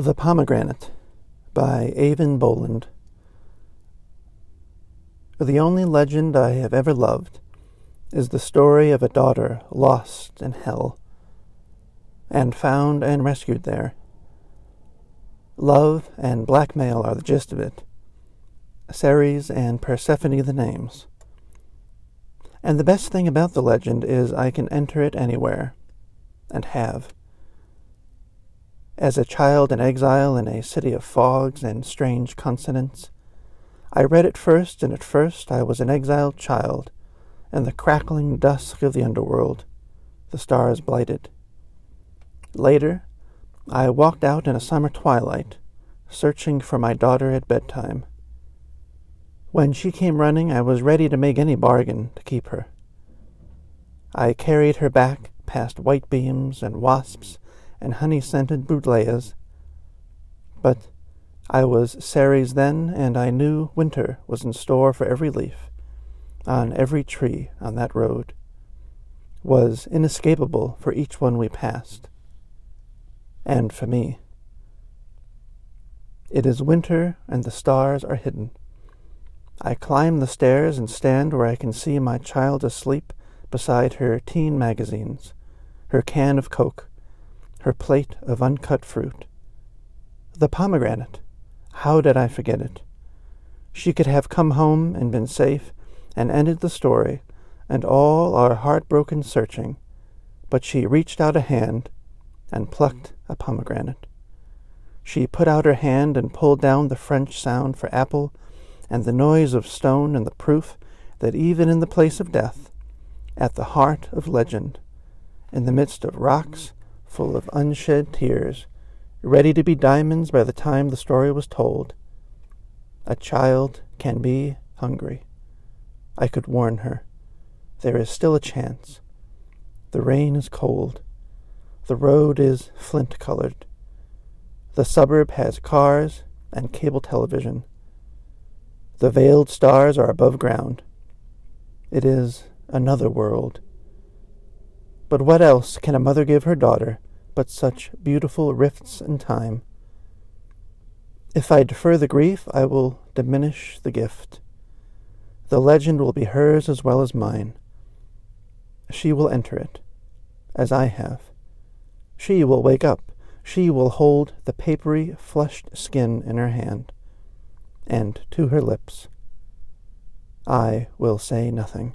The Pomegranate by Eavan Boland. The only legend I have ever loved is the story of a daughter lost in hell and found and rescued there. Love and blackmail are the gist of it. Ceres and Persephone the names. And the best thing about the legend is I can enter it anywhere, and have. As a child in exile in a city of fogs and strange consonants, I read it first, and at first I was an exiled child, in the crackling dusk of the underworld, the stars blighted. Later, I walked out in a summer twilight, searching for my daughter at bedtime. When she came running, I was ready to make any bargain to keep her. I carried her back past white beams and wasps and honey scented buddleias. But I was Ceres then, and I knew winter was in store for every leaf, on every tree on that road, was inescapable for each one we passed, and for me. It is winter, and the stars are hidden. I climb the stairs and stand where I can see my child asleep beside her teen magazines, her can of Coke, her plate of uncut fruit. The pomegranate. How did I forget it? She could have come home and been safe and ended the story and all our heartbroken searching, but she reached out a hand and plucked a pomegranate. She put out her hand and pulled down the French sound for apple and the noise of stone and the proof that even in the place of death, at the heart of legend, in the midst of rocks full of unshed tears, ready to be diamonds by the time the story was told. A child can be hungry. I could warn her. There is still a chance. The rain is cold. The road is flint colored. The suburb has cars and cable television. The veiled stars are above ground. It is another world. But what else can a mother give her daughter but such beautiful rifts in time? If I defer the grief, I will diminish the gift. The legend will be hers as well as mine. She will enter it, as I have. She will wake up. She will hold the papery, flushed skin in her hand, and to her lips. I will say nothing.